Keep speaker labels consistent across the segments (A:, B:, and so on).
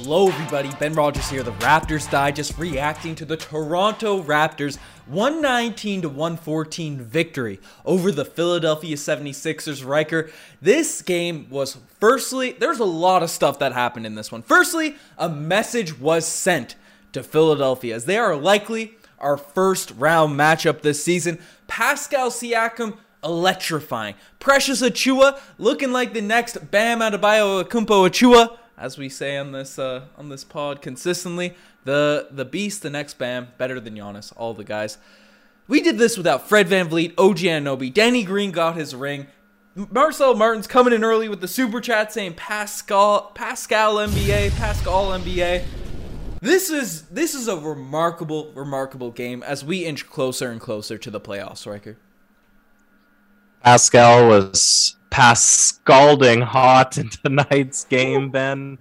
A: Hello, everybody. Ben Rogers here, the Raptors Digest, reacting to the Toronto Raptors 119 to 114 victory over the Philadelphia 76ers. Riker, this game was firstly, there's a lot of stuff that happened in this one. Firstly, a message was sent to Philadelphia as they are likely our first round matchup this season. Pascal Siakam electrifying. Precious Achiuwa looking like the next Bam Adebayo Akumpo Achiuwa as we say on this uh, on this pod consistently, the the beast, the next Bam, better than Giannis, all the guys. We did this without Fred Van VanVleet, OG Anunoby, Danny Green got his ring. Marcel Martin's coming in early with the super chat saying Pascal Pascal NBA, Pascal NBA. This is this is a remarkable, remarkable game as we inch closer and closer to the playoffs, Riker.
B: Pascal was past scalding hot in tonight's game, Ben.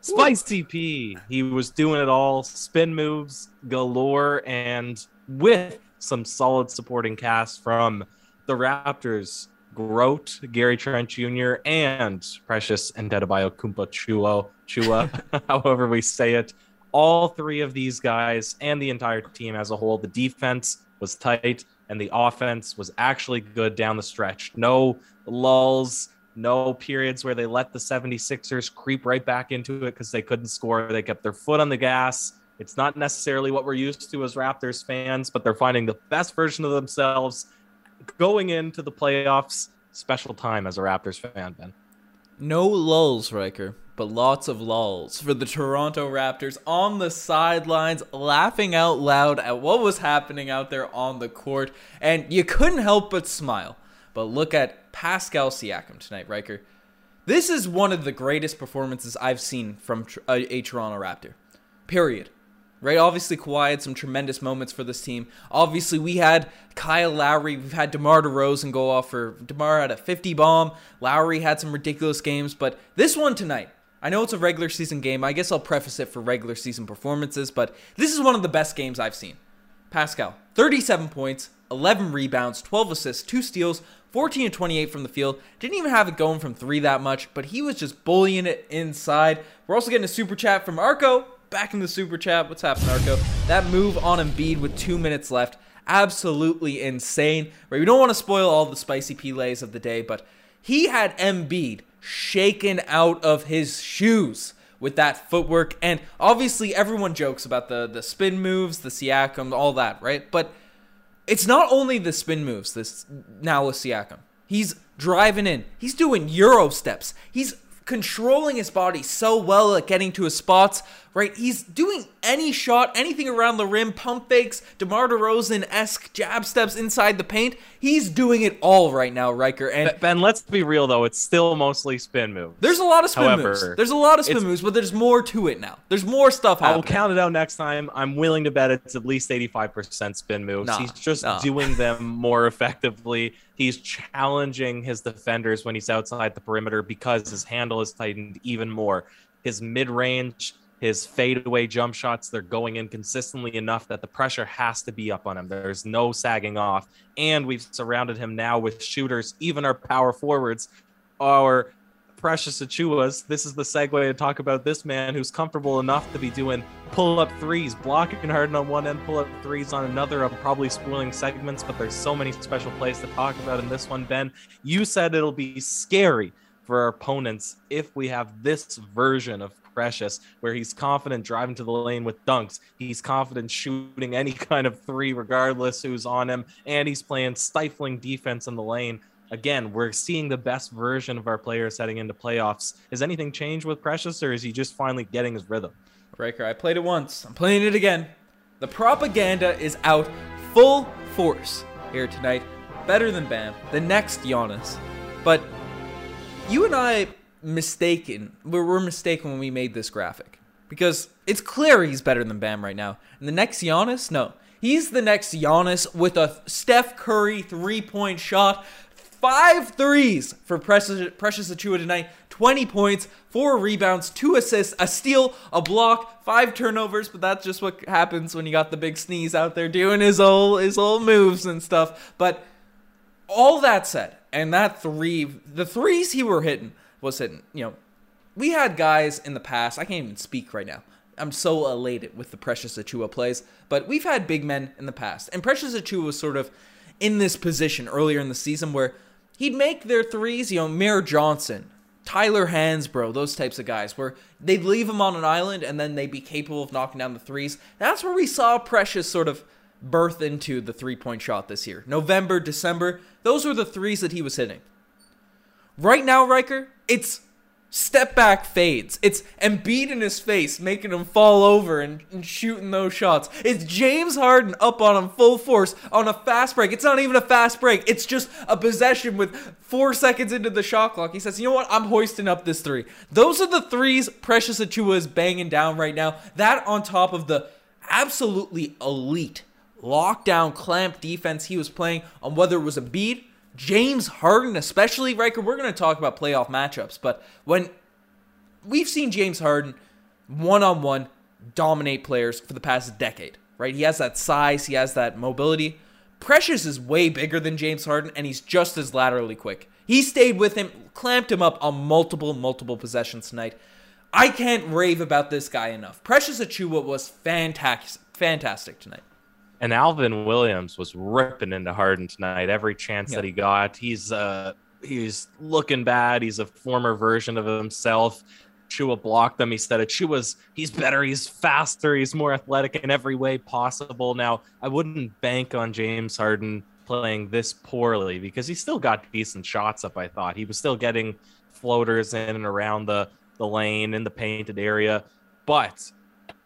B: Spicy P. He was doing it all, spin moves galore, and with some solid supporting cast from the Raptors, Grote, Gary Trent Jr., and Precious and Adebayo Kumpa Chuo, Chua, however we say it. All three of these guys and the entire team as a whole, the defense was tight and the offense was actually good down the stretch. No lulls, no periods where they let the 76ers creep right back into it because they couldn't score. They kept their foot on the gas. It's not necessarily what we're used to as Raptors fans, but they're finding the best version of themselves going into the playoffs. Special time as a Raptors fan, Ben.
A: No lulls, Riker, but lots of lulls for the Toronto Raptors on the sidelines, laughing out loud at what was happening out there on the court, and you couldn't help but smile. But look at Pascal Siakam tonight, Riker. This is one of the greatest performances I've seen from a, uh, a Toronto Raptor. Period right? Obviously, Kawhi had some tremendous moments for this team. Obviously, we had Kyle Lowry. We've had DeMar DeRozan go off for DeMar had a 50 bomb. Lowry had some ridiculous games, but this one tonight, I know it's a regular season game. I guess I'll preface it for regular season performances, but this is one of the best games I've seen. Pascal, 37 points, 11 rebounds, 12 assists, 2 steals, 14 to 28 from the field. Didn't even have it going from 3 that much, but he was just bullying it inside. We're also getting a super chat from Arco back in the super chat. What's happening, Arco? That move on Embiid with two minutes left, absolutely insane. Right, we don't want to spoil all the spicy pelays of the day, but he had Embiid shaken out of his shoes with that footwork, and obviously everyone jokes about the the spin moves, the Siakam, all that, right? But it's not only the spin moves. This now with Siakam, he's driving in. He's doing euro steps. He's controlling his body so well at getting to his spots, right? He's doing any shot, anything around the rim, pump fakes, DeMar DeRozan esque jab steps inside the paint. He's doing it all right now, Riker. And
B: Ben, let's be real though, it's still mostly spin moves.
A: There's a lot of spin However, moves. There's a lot of spin moves, but there's more to it now. There's more stuff happening.
B: I'll count it out next time. I'm willing to bet it's at least 85% spin moves. Nah, He's just nah. doing them more effectively. He's challenging his defenders when he's outside the perimeter because his handle is tightened even more. His mid range, his fadeaway jump shots, they're going in consistently enough that the pressure has to be up on him. There's no sagging off. And we've surrounded him now with shooters, even our power forwards, our precious Achiuwas. This is the segue to talk about this man who's comfortable enough to be doing pull up threes, blocking hard on one end, pull up threes on another. I'm probably spoiling segments, but there's so many special plays to talk about in this one, Ben. You said it'll be scary for our opponents if we have this version of Precious, where he's confident driving to the lane with dunks. He's confident shooting any kind of three, regardless who's on him, and he's playing stifling defense in the lane again, we're seeing the best version of our players heading into playoffs. Has anything changed with Precious, or is he just finally getting his rhythm?
A: Riker, I played it once. I'm playing it again. The propaganda is out full force here tonight. Better than Bam, the next Giannis. But you and I mistaken. We were mistaken when we made this graphic because it's clear he's better than Bam right now. And the next Giannis, no. He's the next Giannis with a Steph Curry three point shot five threes for Precious, Precious Achiuwa tonight. 20 points, four rebounds, two assists, a steal, a block, five turnovers. But that's just what happens when you got the big sneeze out there doing his old his old moves and stuff. But all that said, and that three, the threes he were hitting was hitting, you know, we had guys in the past. I can't even speak right now. I'm so elated with the Precious Achiuwa plays, but we've had big men in the past, and Precious Achiuwa was sort of in this position earlier in the season where he'd make their threes. You know, Amir Johnson, Tyler Hansbrough, those types of guys, where they'd leave him on an island and then they'd be capable of knocking down the threes. That's where we saw Precious sort of birth into the three point shot this year. November, December, those were the threes that he was hitting. Right now, Riker, it's step back fades. It's Embiid in his face, making him fall over and, and, shooting those shots. It's James Harden up on him full force on a fast break. It's not even a fast break. It's just a possession with four seconds into the shot clock. He says, "You know what? I'm hoisting up this three. Those are the threes Precious Achiuwa is banging down right now. That on top of the absolutely elite lockdown clamp defense he was playing on whether it was Embiid James Harden, especially, Riker, we're going to talk about playoff matchups, but when we've seen James Harden one on one dominate players for the past decade, right? He has that size, he has that mobility. Precious is way bigger than James Harden, and he's just as laterally quick. He stayed with him, clamped him up on multiple, multiple possessions tonight. I can't rave about this guy enough. Precious Achiuwa was fantastic, fantastic tonight.
B: And Alvin Williams was ripping into Harden tonight every chance that he got. He's uh he's looking bad. He's a former version of himself. Chua blocked them. He said it. Chua's he's better, he's faster, he's more athletic in every way possible. Now, I wouldn't bank on James Harden playing this poorly because he still got decent shots up, I thought. He was still getting floaters in and around the the lane in the painted area. But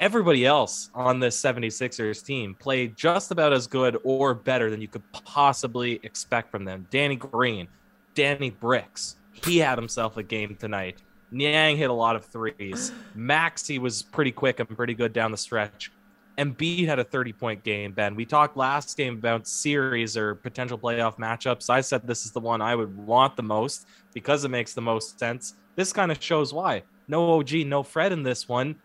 B: everybody else on this 76ers team played just about as good or better than you could possibly expect from them. Danny Green, Danny Bricks, he had himself a game tonight. Niang hit a lot of threes. Maxey was pretty quick and pretty good down the stretch. Embiid had a 30 point game, Ben. We talked last game about series or potential playoff matchups. I said this is the one I would want the most because it makes the most sense. This kind of shows why. No OG, no Fred in this one.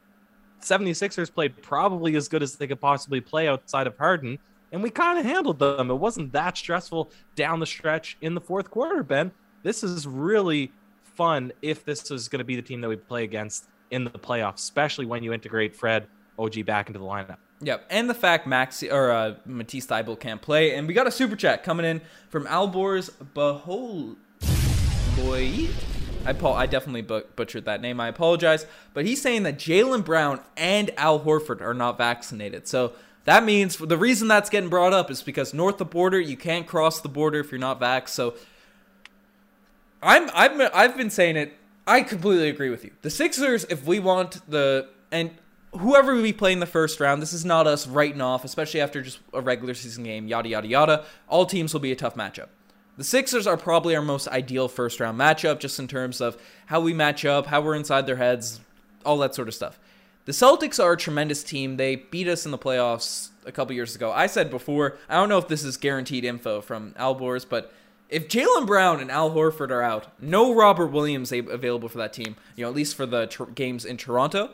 B: 76ers played probably as good as they could possibly play outside of Harden, and we kind of handled them. It wasn't that stressful down the stretch in the fourth quarter, Ben. This is really fun if this is going to be the team that we play against in the playoffs, especially when you integrate Fred OG back into the lineup.
A: Yep, and the fact Max or uh, Matisse Thybulle can't play, and we got a super chat coming in from Alborz Bahol boy. I I definitely butchered that name. I apologize. But he's saying that Jaylen Brown and Al Horford are not vaccinated. So that means the reason that's getting brought up is because north of border, you can't cross the border if you're not vax. So I'm I've I've been saying it. I completely agree with you. The Sixers, if we want the and whoever we play in the first round, this is not us writing off, especially after just a regular season game. Yada yada yada. All teams will be a tough matchup. The Sixers are probably our most ideal first round matchup, just in terms of how we match up, how we're inside their heads, all that sort of stuff. The Celtics are a tremendous team. They beat us in the playoffs a couple years ago. I said before, I don't know if this is guaranteed info from Alborz, but if Jaylen Brown and Al Horford are out, no Robert Williams available for that team, you know, at least for the ter- games in Toronto,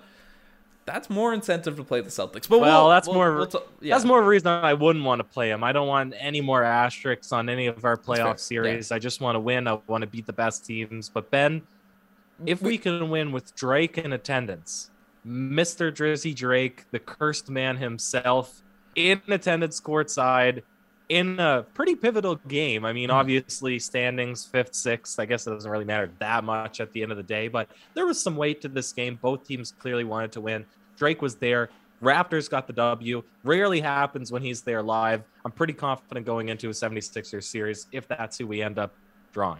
A: that's more incentive to play the Celtics. But
B: well, we'll that's we'll, more we'll t- yeah. that's more of a reason I wouldn't want to play them. I don't want any more asterisks on any of our playoff series. Yeah. I just want to win. I want to beat the best teams. But Ben, if we can win with Drake in attendance, Mr. Drizzy Drake, the cursed man himself, in attendance courtside in a pretty pivotal game. I mean, mm-hmm. obviously, standings fifth, sixth. I guess it doesn't really matter that much at the end of the day, but there was some weight to this game. Both teams clearly wanted to win. Drake was there. Raptors got the W. Rarely happens when he's there live. I'm pretty confident going into a 76ers series if that's who we end up drawing.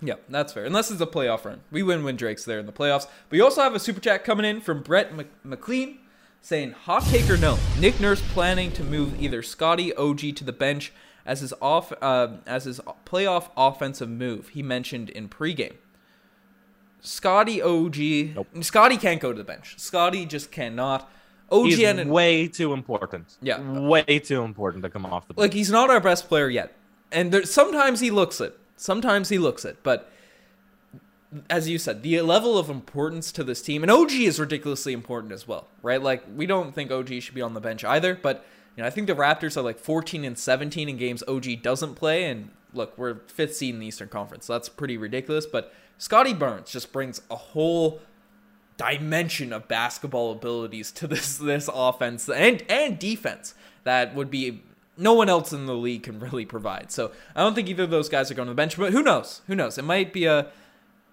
A: Yeah, that's fair. Unless it's a playoff run. We win when Drake's there in the playoffs. But we also have a super chat coming in from Brett McLean saying, hot take or no, Nick Nurse planning to move either Scotty OG to the bench as his off uh, as his playoff offensive move he mentioned in pregame. Scotty OG, nope. Scotty can't go to the bench. Scotty just cannot.
B: OG he's and way too important. Yeah, way too important to come off the bench.
A: Like he's not our best player yet, and there, sometimes he looks it. Sometimes he looks it, but as you said, the level of importance to this team, and OG is ridiculously important as well, right? Like we don't think OG should be on the bench either, but you know I think the Raptors are like 14 and 17 in games OG doesn't play, and look, we're fifth seed in the Eastern Conference, so that's pretty ridiculous. But Scotty Barnes just brings a whole dimension of basketball abilities to this this offense and and defense that would be no one else in the league can really provide. So I don't think either of those guys are going to the bench, but who knows? Who knows? It might be a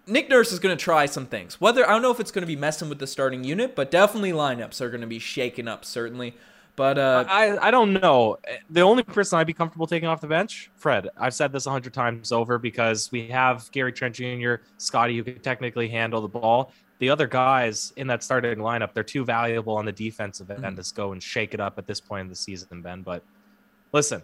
A: Nick Nurse is going to try some things. Whether I don't know if it's going to be messing with the starting unit, but definitely lineups are going to be shaken up certainly. But uh,
B: I I don't know. The only person I'd be comfortable taking off the bench, Fred. I've said this a hundred times over because we have Gary Trent Jr., Scotty, who can technically handle the ball. The other guys in that starting lineup, they're too valuable on the defensive end mm-hmm. to go and shake it up at this point in the season, Ben. But listen,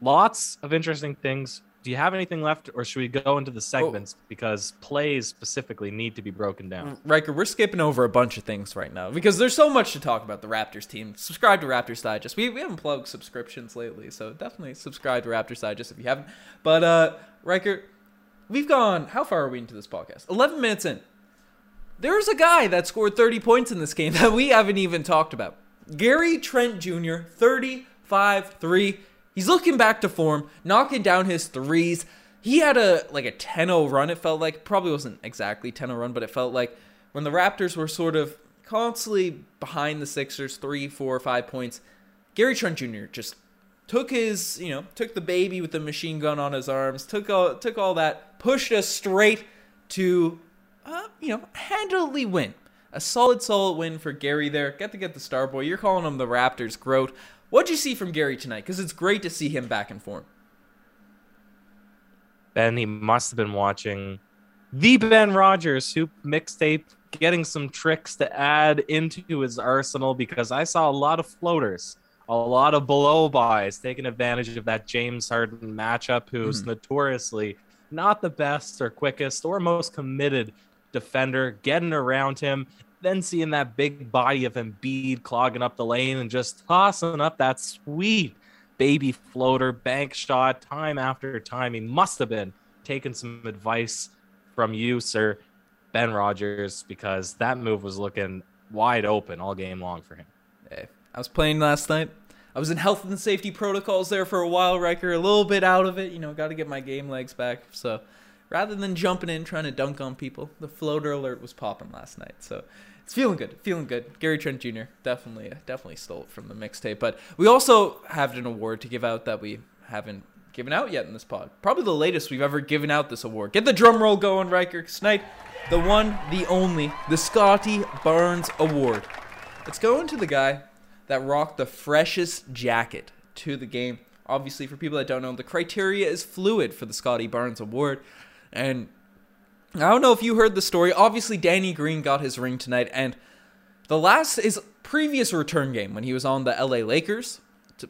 B: lots of interesting things do you have anything left, or should we go into the segments oh. because plays specifically need to be broken down?
A: Riker, we're skipping over a bunch of things right now because there's so much to talk about the Raptors team. Subscribe to Raptors Digest. We, we haven't plugged subscriptions lately, so definitely subscribe to Raptors Digest if you haven't. But uh, Riker, we've gone. How far are we into this podcast? Eleven minutes in. There's a guy that scored 30 points in this game that we haven't even talked about. Gary Trent Jr. 35 3 He's looking back to form, knocking down his threes. He had a like a 10-0 run. It felt like probably wasn't exactly 10-0 run, but it felt like when the Raptors were sort of constantly behind the Sixers, three, four, five points. Gary Trent Jr. just took his, you know, took the baby with the machine gun on his arms, took all, took all that, pushed us straight to, uh, you know, handily win. A solid, solid win for Gary there. Get to get the star boy. You're calling him the Raptors' growth. What'd you see from Gary tonight? Because it's great to see him back in form.
B: Ben, he must have been watching the Ben Rogers Hoop mixtape, getting some tricks to add into his arsenal because I saw a lot of floaters, a lot of below buys, taking advantage of that James Harden matchup, who's mm. notoriously not the best or quickest or most committed defender, getting around him then seeing that big body of Embiid clogging up the lane and just tossing up that sweet baby floater bank shot time after time. He must have been taking some advice from you, sir, Ben Rogers, because that move was looking wide open all game long for him.
A: Hey, I was playing last night. I was in health and safety protocols there for a while, Riker. A little bit out of it, you know, got to get my game legs back. So rather than jumping in trying to dunk on people, the floater alert was popping last night. So it's feeling good, feeling good. Gary Trent Jr. definitely, uh, definitely stole it from the mixtape. But we also have an award to give out that we haven't given out yet in this pod. Probably the latest we've ever given out this award. Get the drum roll going, Riker. Tonight, the one, the only, the Scotty Barnes Award. It's going to the guy that rocked the freshest jacket to the game. Obviously, for people that don't know, the criteria is fluid for the Scotty Barnes Award. And I don't know if you heard the story. Obviously, Danny Green got his ring tonight, and the last his previous return game when he was on the LA Lakers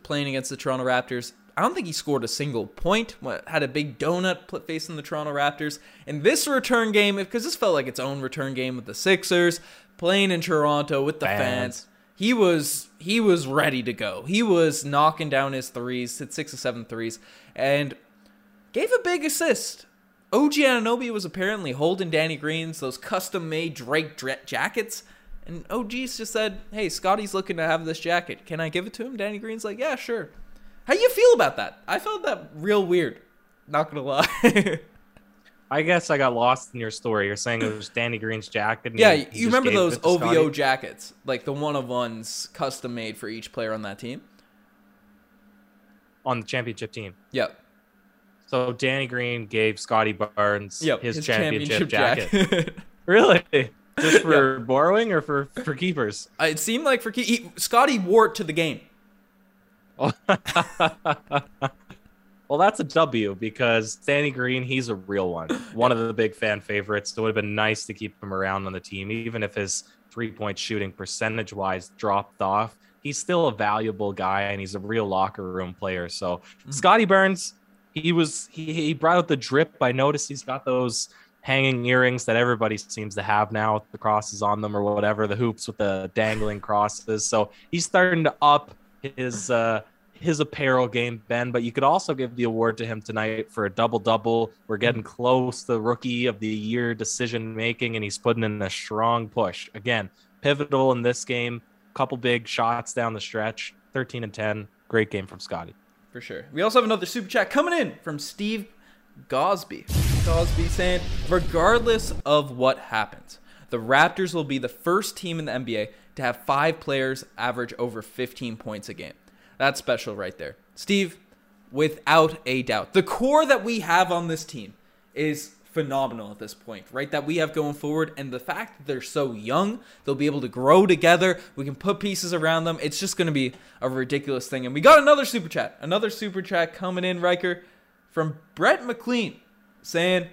A: playing against the Toronto Raptors. I don't think he scored a single point. Had a big donut facing the Toronto Raptors. In this return game, because this felt like its own return game with the Sixers, playing in Toronto with the fans, fans he was he was ready to go. He was knocking down his threes, hit six or seven threes, and gave a big assist. OG Anunoby was apparently holding Danny Green's those custom made Drake jackets. And OG's just said, Hey, Scotty's looking to have this jacket. Can I give it to him? Danny Green's like, Yeah, sure. How you feel about that? I felt that real weird. Not gonna lie.
B: I guess I got lost in your story. You're saying it was Danny Green's jacket.
A: yeah, you remember those OVO jackets, like the one of ones custom made for each player on that team.
B: On the championship team.
A: Yep.
B: So Danny Green gave Scotty Barnes
A: yep,
B: his,
A: his
B: championship, championship jacket. really? Just for borrowing or for for keepers?
A: Uh, it seemed like for keep. He, Scotty wore it to the game.
B: well, that's a W because Danny Green, he's a real one. One of the big fan favorites. It would have been nice to keep him around on the team, even if his three point shooting percentage wise dropped off. He's still a valuable guy and he's a real locker room player. So, mm-hmm. Scotty Barnes, he was he, he brought out the drip. I noticed he's got those hanging earrings that everybody seems to have now with the crosses on them or whatever, the hoops with the dangling crosses. So he's starting to up his uh his apparel game, Ben, but you could also give the award to him tonight for a double double. We're getting close to rookie of the year decision making, and he's putting in a strong push. Again, pivotal in this game. Couple big shots down the stretch. 13 and 10. Great game from Scotty
A: for sure. We also have another super chat coming in from Steve Gosby. Gosby saying, regardless of what happens, the Raptors will be the first team in the NBA to have five players average over 15 points a game. That's special right there. Steve, without a doubt, the core that we have on this team is phenomenal at this point, right? That we have going forward, and the fact that they're so young, they'll be able to grow together. We can put pieces around them. It's just going to be a ridiculous thing. And we got another super chat, another super chat coming in, Riker, from Brett McLean, saying,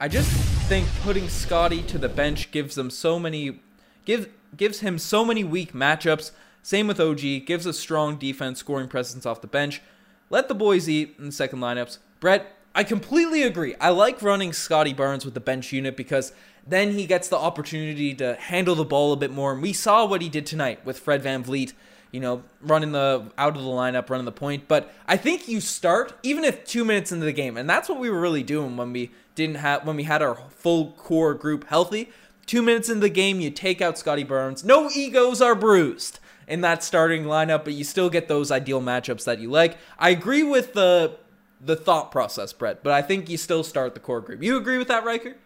A: "I just think putting Scotty to the bench gives them so many, give gives him so many weak matchups. Same with OG, gives a strong defense, scoring presence off the bench. Let the boys eat in the second lineups. Brett, I completely agree. I like running Scotty Barnes with the bench unit because then he gets the opportunity to handle the ball a bit more. And we saw what he did tonight with Fred VanVleet, you know, running the out of the lineup, running the point. But I think you start even if 2 minutes into the game. And that's what we were really doing when we didn't have when we had our full core group healthy. 2 minutes into the game, you take out Scotty Barnes. No egos are bruised in that starting lineup, but you still get those ideal matchups that you like. I agree with the the thought process, Brett, but I think you still start the core group. You agree with that, Riker?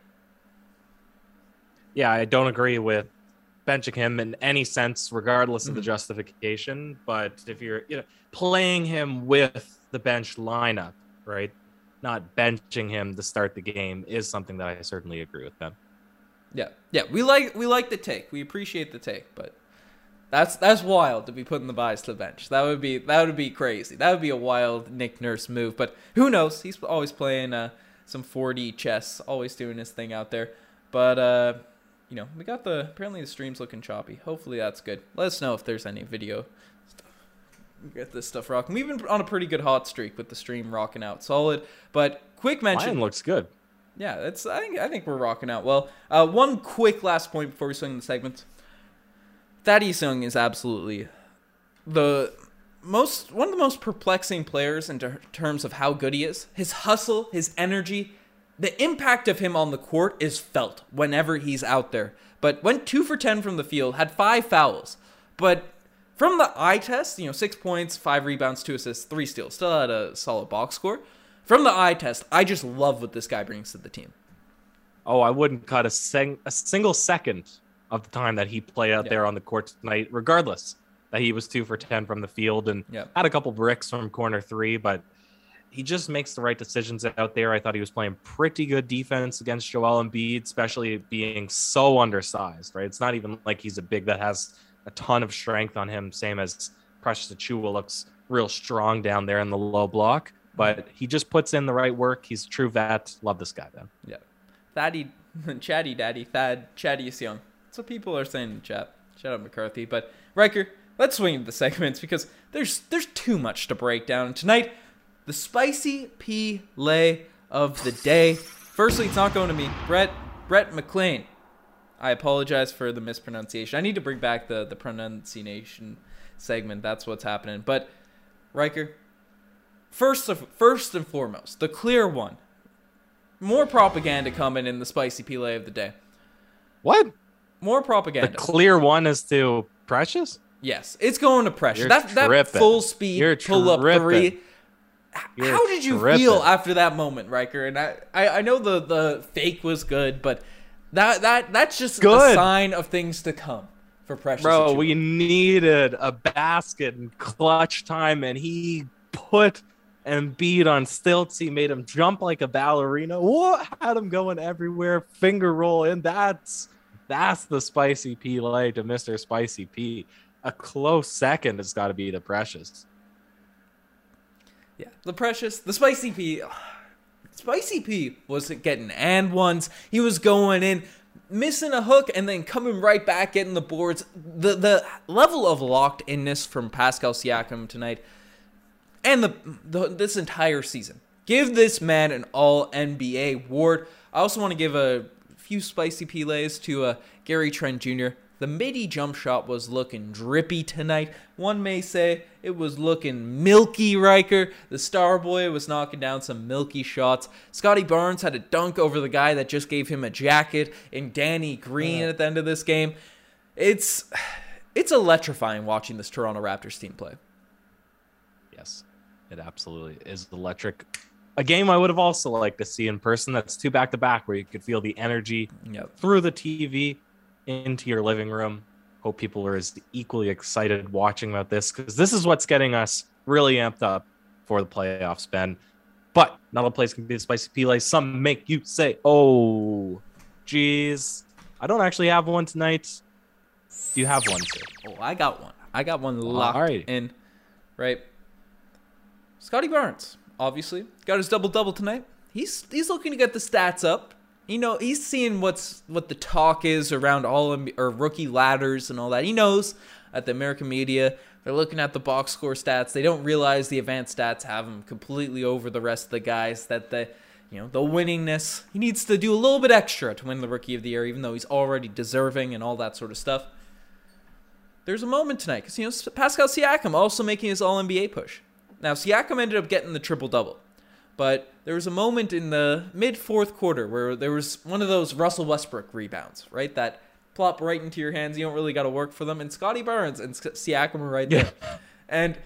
B: Yeah, I don't agree with benching him in any sense, regardless mm-hmm. of the mm-hmm. justification. But if you're you know playing him with the bench lineup, right, not benching him to start the game is something that I certainly agree with them.
A: Yeah, yeah, we like we like the take. We appreciate the take, but that's that's wild to be putting the buys to the bench. That would be that would be crazy. That would be a wild Nick Nurse move. But who knows? He's always playing uh, some 4D chess, always doing his thing out there. But uh, you know, we got the apparently the stream's looking choppy. Hopefully that's good. Let us know if there's any video stuff. Get this stuff rocking. We've been on a pretty good hot streak with the stream rocking out solid. But quick mention.
B: Mine looks good.
A: Yeah, it's. I think I think we're rocking out well. Uh, one quick last point before we swing the segments. Thaddeus Young is absolutely the most one of the most perplexing players in ter- terms of how good he is. His hustle, his energy, the impact of him on the court is felt whenever he's out there. But went two for ten from the field, had five fouls, but from the eye test, you know, six points, five rebounds, two assists, three steals, still had a solid box score. From the eye test, I just love what this guy brings to the team.
B: Oh, I wouldn't cut a, sing- a single second of the time that he played out yeah. there on the court tonight, regardless that he was two for 10 from the field and had a couple bricks from corner three, but he just makes the right decisions out there. I thought he was playing pretty good defense against Joel Embiid, especially being so undersized, right? It's not even like he's a big that has a ton of strength on him, same as Precious Achiuwa looks real strong down there in the low block, but he just puts in the right work. He's a true vet. Love this guy, man.
A: Yeah. Thaddy, chatty daddy, Thad, chatty is young. That's what people are saying in chat. Shout out McCarthy. But Riker, let's swing into the segments because there's there's too much to break down. tonight, the spicy pea lay of the day. Firstly, it's not going to me. Brett Brett McLean. I apologize for the mispronunciation. I need to bring back the the pronunciation segment. That's what's happening. But Riker, first of, first and foremost, the clear one. More propaganda coming in the spicy pea lay of the day.
B: What?
A: More propaganda.
B: The clear one is to Precious.
A: Yes, it's going to Precious. that that full speed You're pull up three. You're How did you tripping. feel after that moment, Riker? And I, I, I know the the fake was good, but that that that's just good. a sign of things to come for Precious.
B: Bro, we needed a basket and clutch time, and he put Embiid on stilts. He made him jump like a ballerina. What had him going everywhere, finger roll, and that's that's the spicy P lay to Mr. Spicy P. A close second has got to be the Precious.
A: Yeah, the Precious, the Spicy P. Spicy P was getting and ones. He was going in, missing a hook, and then coming right back, getting the boards. The the level of locked inness from Pascal Siakam tonight, and the, the this entire season. Give this man an All NBA award. I also want to give a few spicy pelays to uh, Gary Trent Jr. The midi jump shot was looking drippy tonight. One may say it was looking milky, Riker. The star boy was knocking down some milky shots. Scotty Barnes had a dunk over the guy that just gave him a jacket in Danny Green yeah. at the end of this game. It's it's electrifying watching this Toronto Raptors team play.
B: Yes, it absolutely is electric a game I would have also liked to see in person. That's two back to back where you could feel the energy yep. through the TV. into your living room. Hope people are as equally excited watching about this because this is what's getting us really amped up for the playoffs, Ben. But not all plays can be a spicy Pele. Some make you say, "Oh, geez." I don't actually have one tonight. Do you have one, too?
A: Oh, I got one. I got one locked right. in. Right. Scotty Barnes, obviously, got his double double tonight. He's he's looking to get the stats up. You know, he's seeing what's what the talk is around all or rookie ladders and all that. He knows at the American media they're looking at the box score stats. They don't realize the advanced stats have him completely over the rest of the guys. That the you know the winningness he needs to do a little bit extra to win the rookie of the year, even though he's already deserving and all that sort of stuff. There's a moment tonight because you know Pascal Siakam also making his All NBA push. Now Siakam ended up getting the triple double, but there was a moment in the mid fourth quarter where there was one of those Russell Westbrook rebounds, right? That plop right into your hands. You don't really got to work for them. And Scotty Barnes and Siakam were right there. Yeah. And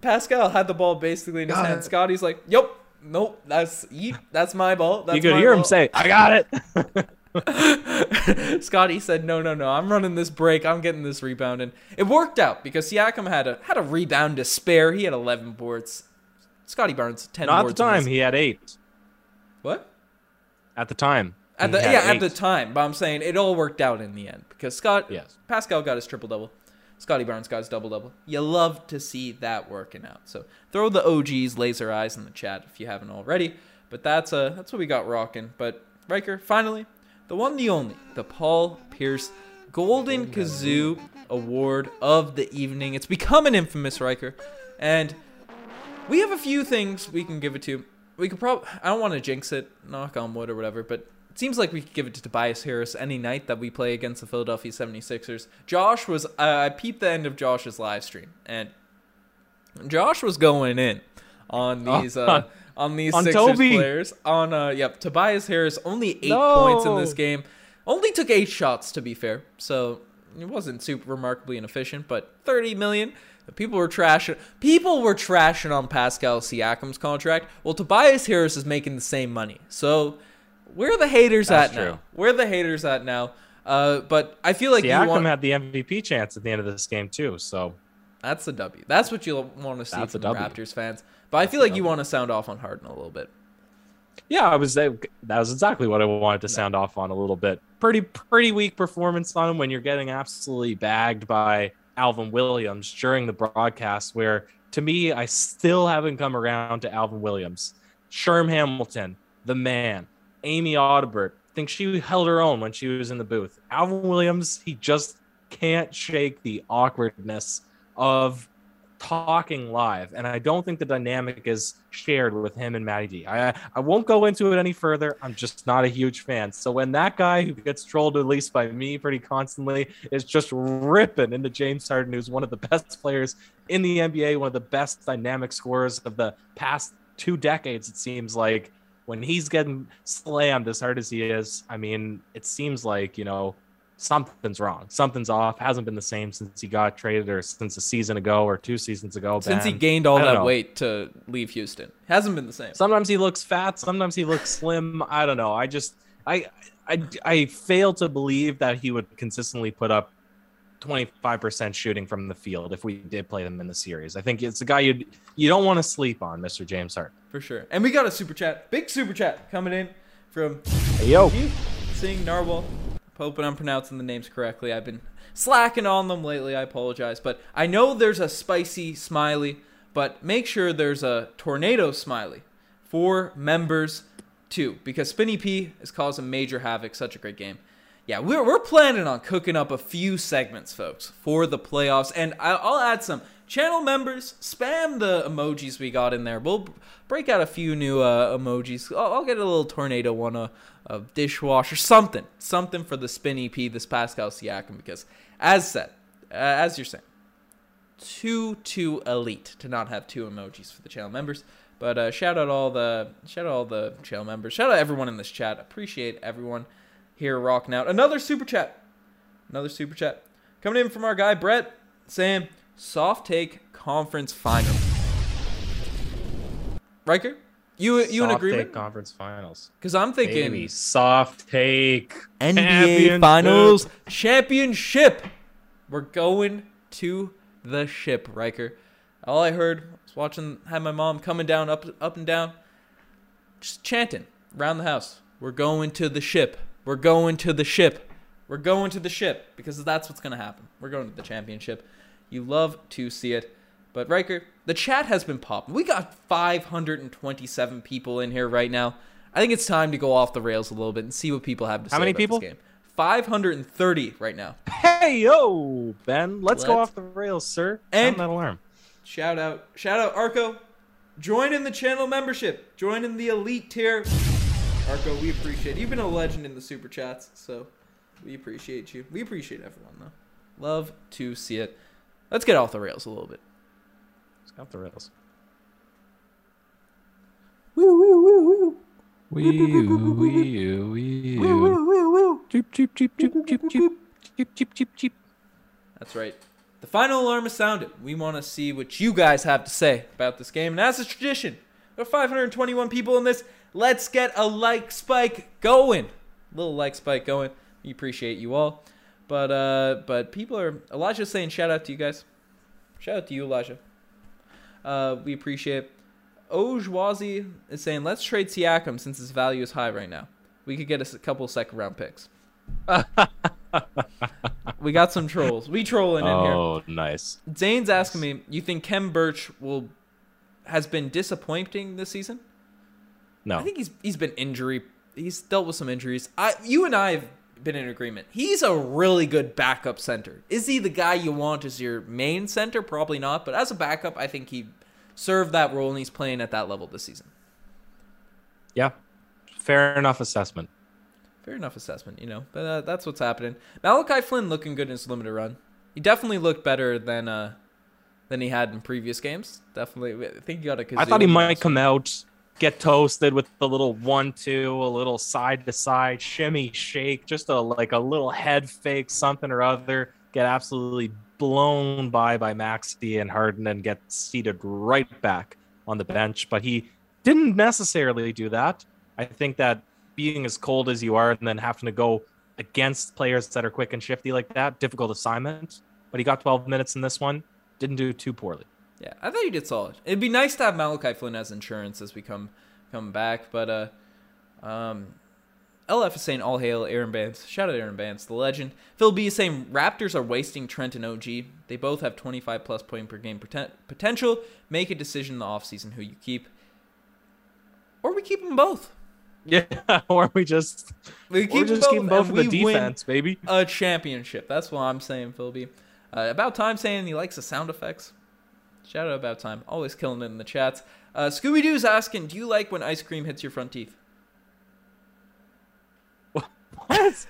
A: Pascal had the ball basically in his got hand. It. Scotty's like, "Yep, nope, that's that's my ball." That's
B: you could hear
A: ball.
B: him say, "I got
A: it." Scotty said, "No, no, no. I'm running this break. I'm getting this rebound." And it worked out because Siakam had a had a rebound to spare. He had 11 boards. Scotty Barnes 10
B: Not
A: boards.
B: at the time, he had 8.
A: What?
B: At the time.
A: At the yeah, eight. at the time, but I'm saying it all worked out in the end because Scott
B: yes.
A: Pascal got his triple double. Scotty Barnes got his double double. You love to see that working out. So throw the OGs laser eyes in the chat if you haven't already. But that's uh that's what we got rocking. But Riker, finally, the one, the only, the Paul Pierce Golden Kazoo Award of the evening. It's become an infamous Riker, and we have a few things we can give it to. We could probably I don't want to jinx it, knock on wood or whatever, but it seems like we could give it to Tobias Harris any night that we play against the Philadelphia 76ers. Josh was, uh, I peeped the end of Josh's live stream, and Josh was going in on oh, these, uh, on these on Sixers Toby. players. On, uh, yep, Tobias Harris, only eight no. points in this game. Only took eight shots, to be fair. So it wasn't super remarkably inefficient, but 30 million. People were trashing. People were trashing on Pascal Siakam's contract. Well, Tobias Harris is making the same money, so where are the haters That's at true. now? Where are the haters at now? Uh, but I feel like
B: Siakam
A: you want...
B: had the MVP chance at the end of this game too. So
A: that's the W. That's what you want to see That's from Raptors fans. But I feel like you want to sound off on Harden a little bit.
B: Yeah, I was. That was exactly what I wanted to sound off on a little bit. Pretty, pretty weak performance on him when you're getting absolutely bagged by Alvin Williams during the broadcast. Where to me, I still haven't come around to Alvin Williams. Sherm Hamilton, the man. Amy Audibert. I think she held her own when she was in the booth. Alvin Williams, he just can't shake the awkwardness of talking live. And I don't think the dynamic is shared with him and Matty D. I, I won't go into it any further. I'm just not a huge fan. So when that guy who gets trolled, at least by me pretty constantly, is just ripping into James Harden, who's one of the best players in the NBA, one of the best dynamic scorers of the past two decades, it seems like when he's getting slammed as hard as he is, I mean, it seems like, you know, something's wrong. Something's off. Hasn't been the same since he got traded or since a season ago or two seasons ago.
A: Since ben. he gained all that know. weight to leave Houston. Hasn't been the same.
B: Sometimes he looks fat, sometimes he looks slim. I don't know. I just I I I fail to believe that he would consistently put up 25% shooting from the field if we did play them in the series. I think it's a guy you you don't want to sleep on, Mr. James Hart.
A: For sure. And we got a super chat, big super chat coming in from
B: hey, Yo.
A: Sing Narwhal. Hoping I'm pronouncing the names correctly. I've been slacking on them lately. I apologize, but I know there's a spicy smiley, but make sure there's a tornado smiley for members too, because Spinny P is causing major havoc. Such a great game yeah, we're, we're planning on cooking up a few segments, folks, for the playoffs. And I'll add some channel members. Spam the emojis we got in there. We'll break out a few new uh, emojis. I'll, I'll, get a little tornado one, a, a dishwasher, something. Something for the Spinny P, this Pascal Siakam. Because, as said, uh, as you're saying, too, too elite to not have two emojis for the channel members. But uh, shout out all the shout out all the channel members. Shout out everyone in this chat. Appreciate everyone here rocking out. Another super chat. Another super chat. Coming in from our guy Brett saying soft take conference final. Riker, You you
B: soft
A: in agreement?
B: Take conference finals.
A: Because I'm thinking
B: Maybe soft take
A: NBA Finals championship. We're going to the ship, Riker. All I heard was watching, had my mom coming down up up and down, just chanting around the house. We're going to the ship. We're going to the ship. We're going to the ship because that's what's gonna happen. We're going to the championship. You love to see it. But Riker, the chat has been popping. We got 527 people in here right now. I think it's time to go off the rails a little bit and see what people have to
B: How
A: say
B: How
A: many
B: people?
A: this game. 530 right now.
B: Hey yo, Ben, let's, go
A: Let's-
B: off the rails, sir.
A: And-
B: Sound that alarm.
A: Shout out, shout out, Arco. Join in the channel membership. Join in the elite tier. Arco, we appreciate. You've been a legend in the super chats, so we appreciate you. We appreciate everyone though. Love to see it. Let's get off the rails a little bit.
B: Let's go off the rails.
A: Woo woo woo woo.
B: Wee wee wee
A: Woo woo woo woo.
B: Cheep cheep cheep cheep cheep cheep cheep cheep cheep cheep.
A: That's right. The final alarm is sounded. We want to see what you guys have to say about this game. And as is tradition, there are 521 people in this. Let's get a like spike going. little like spike going. We appreciate you all. But uh but people are Elijah's saying shout out to you guys. Shout out to you, Elijah. Uh we appreciate Ojwazi is saying let's trade Siakam since his value is high right now. We could get a couple second round picks. we got some trolls. We trolling in here.
B: Oh, nice.
A: Zane's asking me, you think Khem Birch will has been disappointing this season?
B: No.
A: I think he's he's been injury. He's dealt with some injuries. I you and I have been in agreement. He's a really good backup center. Is he the guy you want as your main center? Probably not. But as a backup, I think he served that role and he's playing at that level this season.
B: Yeah. Fair enough assessment.
A: Fair enough assessment, you know. But uh, that's what's happening. Malachi Flynn looking good in his limited run. He definitely looked better than uh than he had in previous games. Definitely, I think he got a.
B: I thought he might come out, get toasted with the little one-two, a little side-to-side shimmy shake, just a like a little head fake, something or other. Get absolutely blown by by Maxey and Harden and get seated right back on the bench. But he didn't necessarily do that. I think that being as cold as you are and then having to go against players that are quick and shifty like that, difficult assignment. But he got 12 minutes in this one. Didn't do too poorly.
A: Yeah, I thought you did solid. It'd be nice to have Malachi Flynn as insurance as we come come back, but uh, um, LF is saying all hail Aaron Bands. Shout out Aaron Bands, the legend. Phil B is saying Raptors are wasting Trent and OG. They both have 25 plus point per game poten- potential. Make a decision in the offseason who you keep, or we keep them both.
B: Yeah, or we just
A: We keep
B: just
A: them
B: keep
A: both,
B: them both for the defense, baby.
A: a championship. That's what I'm saying, Phil B. Uh, about time saying he likes the sound effects. Shout out about time. Always killing it in the chats. Uh, Scooby Doo's asking, do you like when ice cream hits your front teeth?
B: What?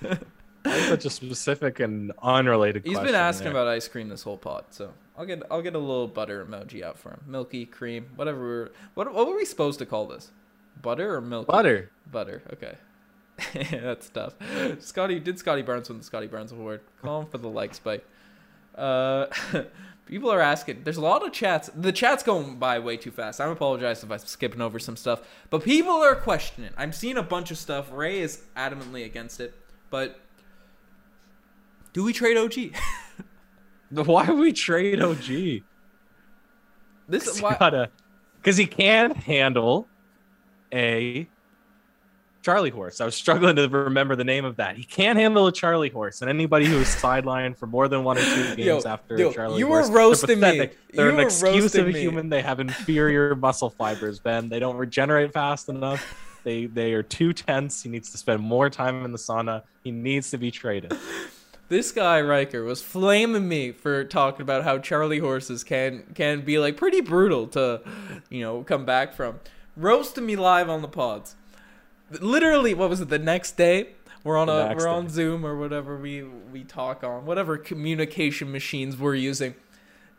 B: That's such a specific and unrelated
A: He's been asking
B: there.
A: about ice cream this whole pod, so I'll get I'll get a little butter emoji out for him. Milky cream, whatever. We're, what what were we supposed to call this? Butter or milk?
B: butter.
A: Butter. Okay. That's tough. Scotty did Scotty Barnes win the Scotty Barnes Award. Call him for the like spike. Uh, people are asking. There's a lot of chats. The chat's going by way too fast. I apologize if I'm skipping over some stuff, but people are questioning. I'm seeing a bunch of stuff. Ray is adamantly against it, but do we trade OG?
B: Why would we trade OG?
A: this is why.
B: because he can't handle a Charlie horse. I was struggling to remember the name of that. He can't handle a Charlie horse, and anybody who is sidelined for more than one or two games
A: Yo,
B: after
A: yo,
B: a Charlie
A: you were
B: horse, they're
A: roasting me.
B: They're
A: You
B: an
A: were
B: excuse of a
A: me.
B: human. They have inferior muscle fibers, Ben. They don't regenerate fast enough. They they are too tense. He needs to spend more time in the sauna. He needs to be traded.
A: This guy Riker was flaming me for talking about how Charlie horses can can be like pretty brutal to, you know, come back from. Roasting me live on the pods. Literally, what was it? The next day, we're on
B: The
A: a we're
B: day.
A: on Zoom or whatever we we talk on, whatever communication machines we're using.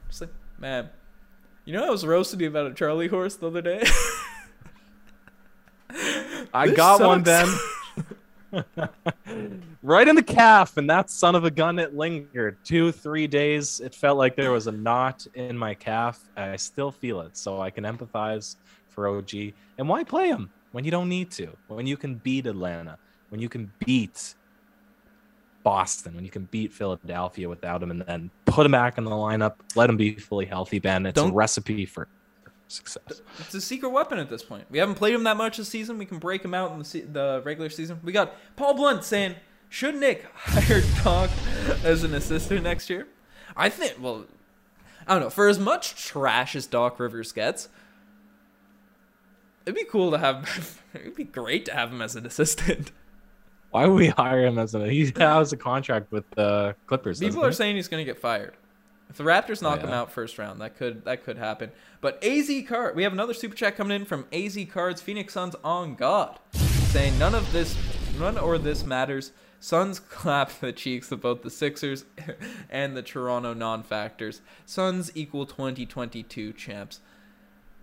A: Just like, man, you know, I was roasting you about a Charlie horse the other day.
B: I
A: This
B: got one,
A: then
B: right in the calf, and that son of a gun, it lingered. Two, three days. It felt like there was a knot in my calf. I still feel it, so I can empathize for OG. And why play him when you don't need to? When you can beat Atlanta, when you can beat Boston, when you can beat Philadelphia without him, and then put him back in the lineup, let him be fully healthy, Ben. It's don't, a recipe for success.
A: It's a secret weapon at this point. We haven't played him that much this season. We can break him out in the, se- the regular season. We got Paul Blunt saying, should Nick hire Doc as an assistant next year? I think, well, I don't know. For as much trash as Doc Rivers gets, it'd be cool to have. it'd be great to have him as an assistant.
B: Why would we hire him as an? He has a contract with the Clippers.
A: People are he? saying he's going to get fired. If the Raptors knock oh, yeah. him out first round, that could that could happen. But AZ Card, we have another super chat coming in from AZ Cards Phoenix Suns on God, saying none of this, none or this matters. Suns clap the cheeks of both the Sixers and the Toronto non-factors. Suns equal 2022 champs.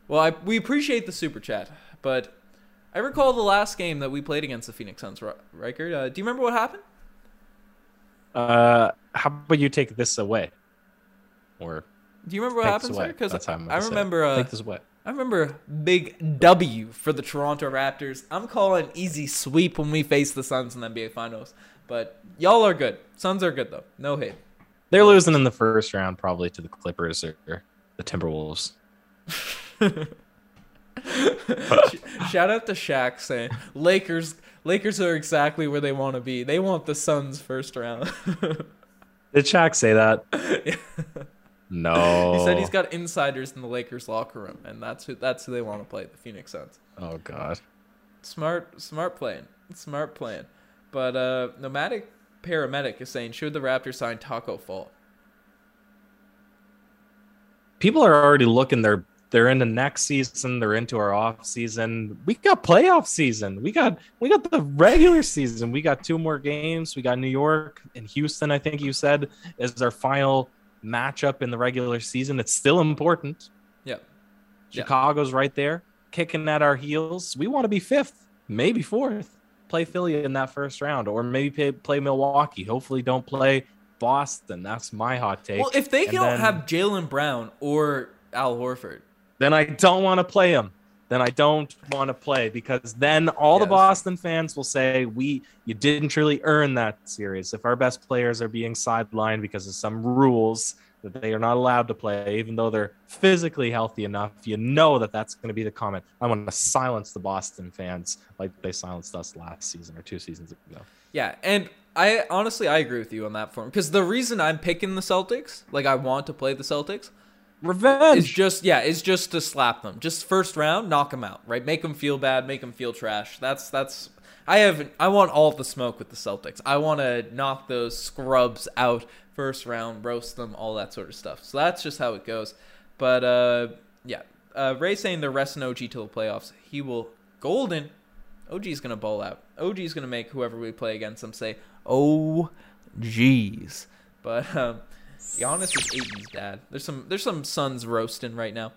A: Well, I, we appreciate the super chat, but I recall the last game that we played against the Phoenix Suns, Riker. Uh, do you remember what happened?
B: Uh, how about you take this away? Or
A: do you remember what happened, sir? Because I remember.
B: Uh, take this away.
A: I remember big W for the Toronto Raptors. I'm calling easy sweep when we face the Suns in the NBA Finals. But y'all are good. Suns are good though. No hate.
B: They're losing in the first round probably to the Clippers or the Timberwolves.
A: Shout out to Shaq saying Lakers Lakers are exactly where they want to be. They want the Suns first round.
B: Did Shaq say that? yeah. No.
A: He said he's got insiders in the Lakers locker room, and that's who that's who they want to play, the Phoenix Suns.
B: Oh God.
A: Smart, smart plan. smart plan. But uh, nomadic paramedic is saying, should the Raptors sign Tacko Fall?
B: People are already looking. They're they're into next season. They're into our off season. We got playoff season. We got we got the regular season. We got two more games. We got New York and Houston. I think you said is our final matchup in the regular season. It's still important.
A: Yeah.
B: Chicago's yeah. right there, kicking at our heels. We want to be fifth, maybe fourth. Play Philly in that first round, or maybe play, play Milwaukee. Hopefully, don't play Boston. That's my hot take.
A: Well, if they and don't then, have Jaylen Brown or Al Horford,
B: then I don't want to play him then I don't want to play because then all yes. the Boston fans will say we you didn't truly earn that series. If our best players are being sidelined because of some rules that they are not allowed to play, even though they're physically healthy enough, you know that that's going to be the comment. I want to silence the Boston fans like they silenced us last season or two seasons ago.
A: Yeah, and I honestly I agree with you on that form because the reason I'm picking the Celtics, like I want to play the Celtics
B: Revenge.
A: It's just yeah, it's just to slap them. Just first round, knock them out, right? Make them feel bad, make them feel trash. That's that's I have I want all the smoke with the Celtics. I want to knock those scrubs out first round, roast them, all that sort of stuff. So that's just how it goes. But uh yeah, uh Ray saying they're resting OG till the playoffs. He will golden. OG's gonna bowl out. OG's gonna make whoever we play against them say, "Oh, geez." But um, Giannis is Ayton's dad. There's some there's some Suns roasting right now.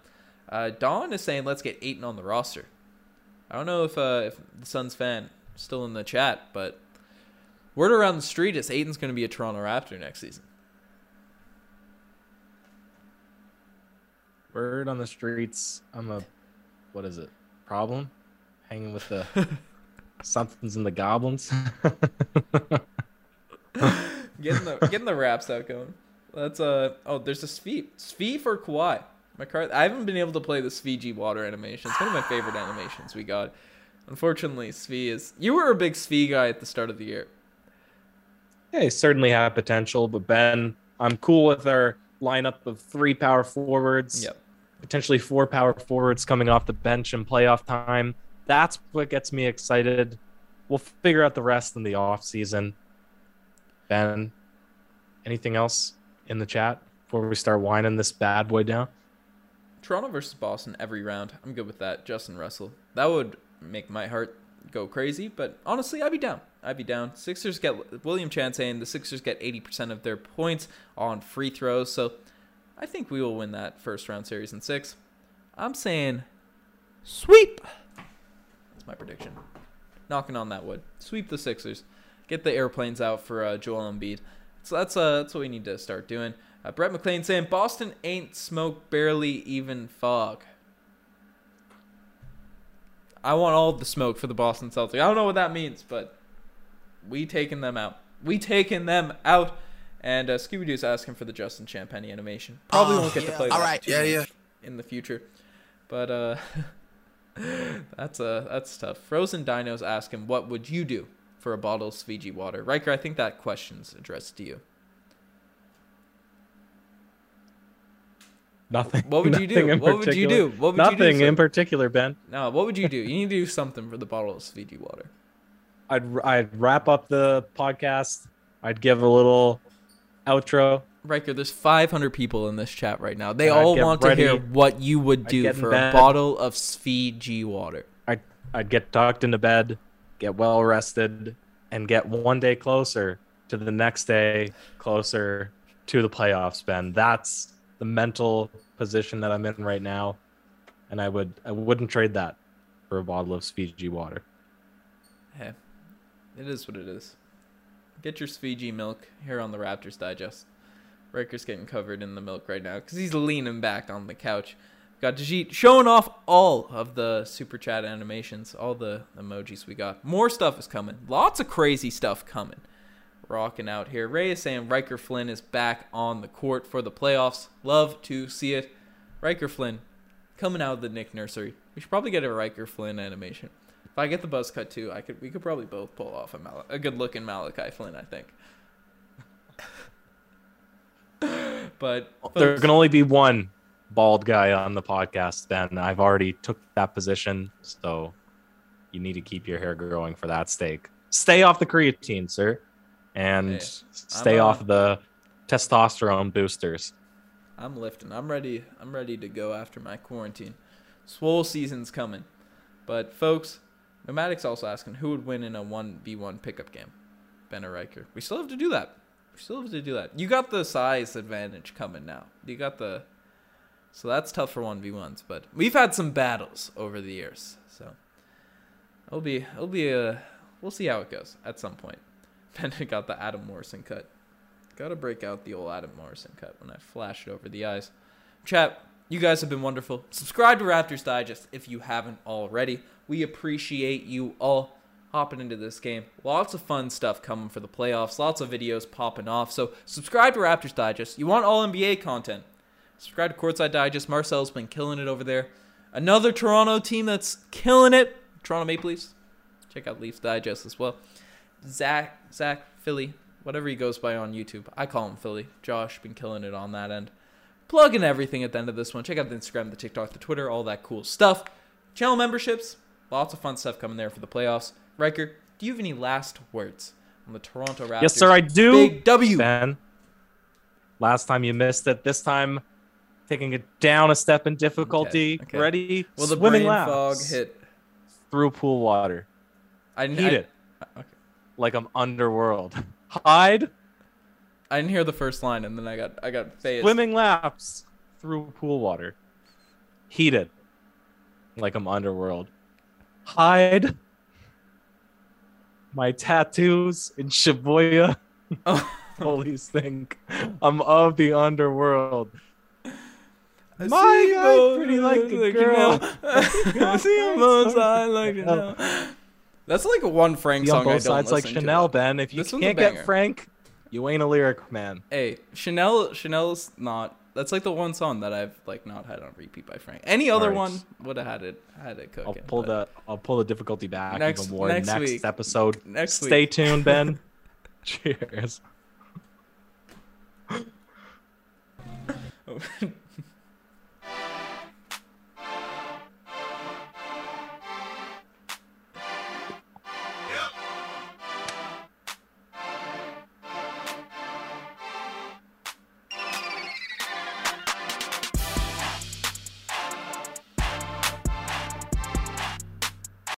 A: Uh, Don is saying let's get Ayton on the roster. I don't know if uh, if the Suns fan still in the chat, but word around the street is Ayton's going to be a Toronto Raptor next season.
B: Word on the streets. I'm a what is it? Problem? Hanging with the something's in the goblins.
A: getting the getting the raps out going. That's uh oh, there's a Svi. Svi for Kawhi. My card. I haven't been able to play the Svi water animation. It's one of my favorite animations we got. Unfortunately, Svi is. You were a big Svi guy at the start of the year.
B: Yeah, he certainly had potential, but Ben, I'm cool with our lineup of three power forwards.
A: Yep.
B: Potentially four power forwards coming off the bench in playoff time. That's what gets me excited. We'll figure out the rest in the off season. Ben, anything else? In the chat before we start winding this bad boy down?
A: Toronto versus Boston every round. I'm good with that. Justin Russell. That would make my heart go crazy, but honestly, I'd be down. I'd be down. Sixers get William Chan saying the Sixers get 80% of their points on free throws, so I think we will win that first round series in six. I'm saying sweep. That's my prediction. Knocking on that wood. Sweep the Sixers. Get the airplanes out for uh, Joel Embiid. So that's uh that's what we need to start doing. Uh, Brett McLean saying Boston ain't smoke, barely even fog. I want all the smoke for the Boston Celtics. I don't know what that means, but we taking them out. We taking them out. And uh, Scooby Doo's asking for the Justin Champagnie animation. Probably won't get
C: yeah.
A: to play
C: All
A: that
C: right. Yeah, yeah.
A: in the future, but uh, that's uh that's tough. Frozen Dinos asking, "What would you do for a bottle of Fiji water?" Riker, I think that question's addressed to you.
B: Nothing.
A: What would you do? What would you do? What would
B: Nothing
A: you do?
B: in particular, Ben.
A: No, what would you do? You need to do something for the bottle of Fiji water.
B: I'd I'd wrap up the podcast. I'd give a little outro.
A: Riker, there's 500 people in this chat right now. They
B: And
A: all want
B: ready.
A: to hear what you would do for a
B: bed.
A: bottle of Fiji water.
B: I'd I'd get tucked into bed, get well rested, and get one day closer to the next day, closer to the playoffs. Ben, that's the mental position that I'm in right now, and I would I wouldn't trade that for a bottle of Fiji water.
A: Hey, it is what it is. Get your Fiji milk here on the Raptors Digest. Riker's getting covered in the milk right now because he's leaning back on the couch. Got Dajit showing off all of the super chat animations, all the emojis we got. More stuff is coming. Lots of crazy stuff coming. Rocking out here. Ray is saying Riker Flynn is back on the court for the playoffs. Love to see it. Riker Flynn coming out of the Nick Nursery. We should probably get a Riker Flynn animation. If I get the buzz cut too, I could we could probably both pull off a, Mal- a good looking Malachi Flynn. I think. but
B: There can only be one bald guy on the podcast, then I've already took that position, so you need to keep your hair growing for that stake. Stay off the creatine, sir, and
A: Hey,
B: stay
A: I'm, uh,
B: off the testosterone boosters.
A: I'm lifting. I'm ready. I'm ready to go after my quarantine. Swole season's coming. But folks, Nomadic's also asking who would win in a one v one pickup game. Ben or Riker. We still have to do that. We still have to do that. You got the size advantage coming now. You got the so that's tough for one v ones, but we've had some battles over the years. So it'll be it'll be a we'll see how it goes at some point. Ben got the Adam Morrison cut. Gotta break out the old Adam Morrison cut when I flash it over the eyes. Chat, you guys have been wonderful. Subscribe to Raptors Digest if you haven't already. We appreciate you all hopping into this game. Lots of fun stuff coming for the playoffs. Lots of videos popping off. So subscribe to Raptors Digest. You want all NBA content? Subscribe to Courtside Digest. Marcel's been killing it over there. Another Toronto team that's killing it. Toronto Maple Leafs. Check out Leafs Digest as well. Zach, Zach, Philly, whatever he goes by on YouTube. I call him Philly. Josh been killing it on that end. Plugging everything at the end of this one. Check out the Instagram, the TikTok, the Twitter, all that cool stuff. Channel memberships. Lots of fun stuff coming there for the playoffs. Riker, do you have any last words on the Toronto Raptors?
B: Yes, sir, I do.
A: Big W.
B: Ben, last time you missed it. This time, taking it down a step in difficulty.
A: Okay, okay.
B: Ready?
A: Well, the
B: Swimming
A: brain
B: laps
A: fog hit.
B: through pool water.
A: I didn't
B: Heat
A: I,
B: it uh,
A: okay.
B: like I'm underworld. Hide.
A: I didn't hear the first line, and then I got I got phased.
B: Swimming laps through pool water. Heated. Like I'm underworld. Hide. My tattoos in Shibuya.
A: Oh.
B: Police think I'm of the underworld.
A: I
B: My
A: see
B: guy
A: both
B: pretty like a
A: you
B: girl.
A: know. I see on both sides like Chanel. That's like a one Frank
B: Be on
A: song I
B: both
A: don't
B: sides like. Chanel, Ben. If you
A: This
B: can't get Frank, you ain't a lyric man.
A: Hey, Chanel. Chanel's not. That's like the one song that I've like not had on repeat by Frank. Any other
B: Alright.
A: one would have had it had it cooking.
B: I'll pull
A: but
B: the I'll pull the difficulty back
A: Next-
B: even more
A: next
B: next,
A: week.
B: episode.
A: next
B: Stay
A: week.
B: tuned, Ben. Cheers.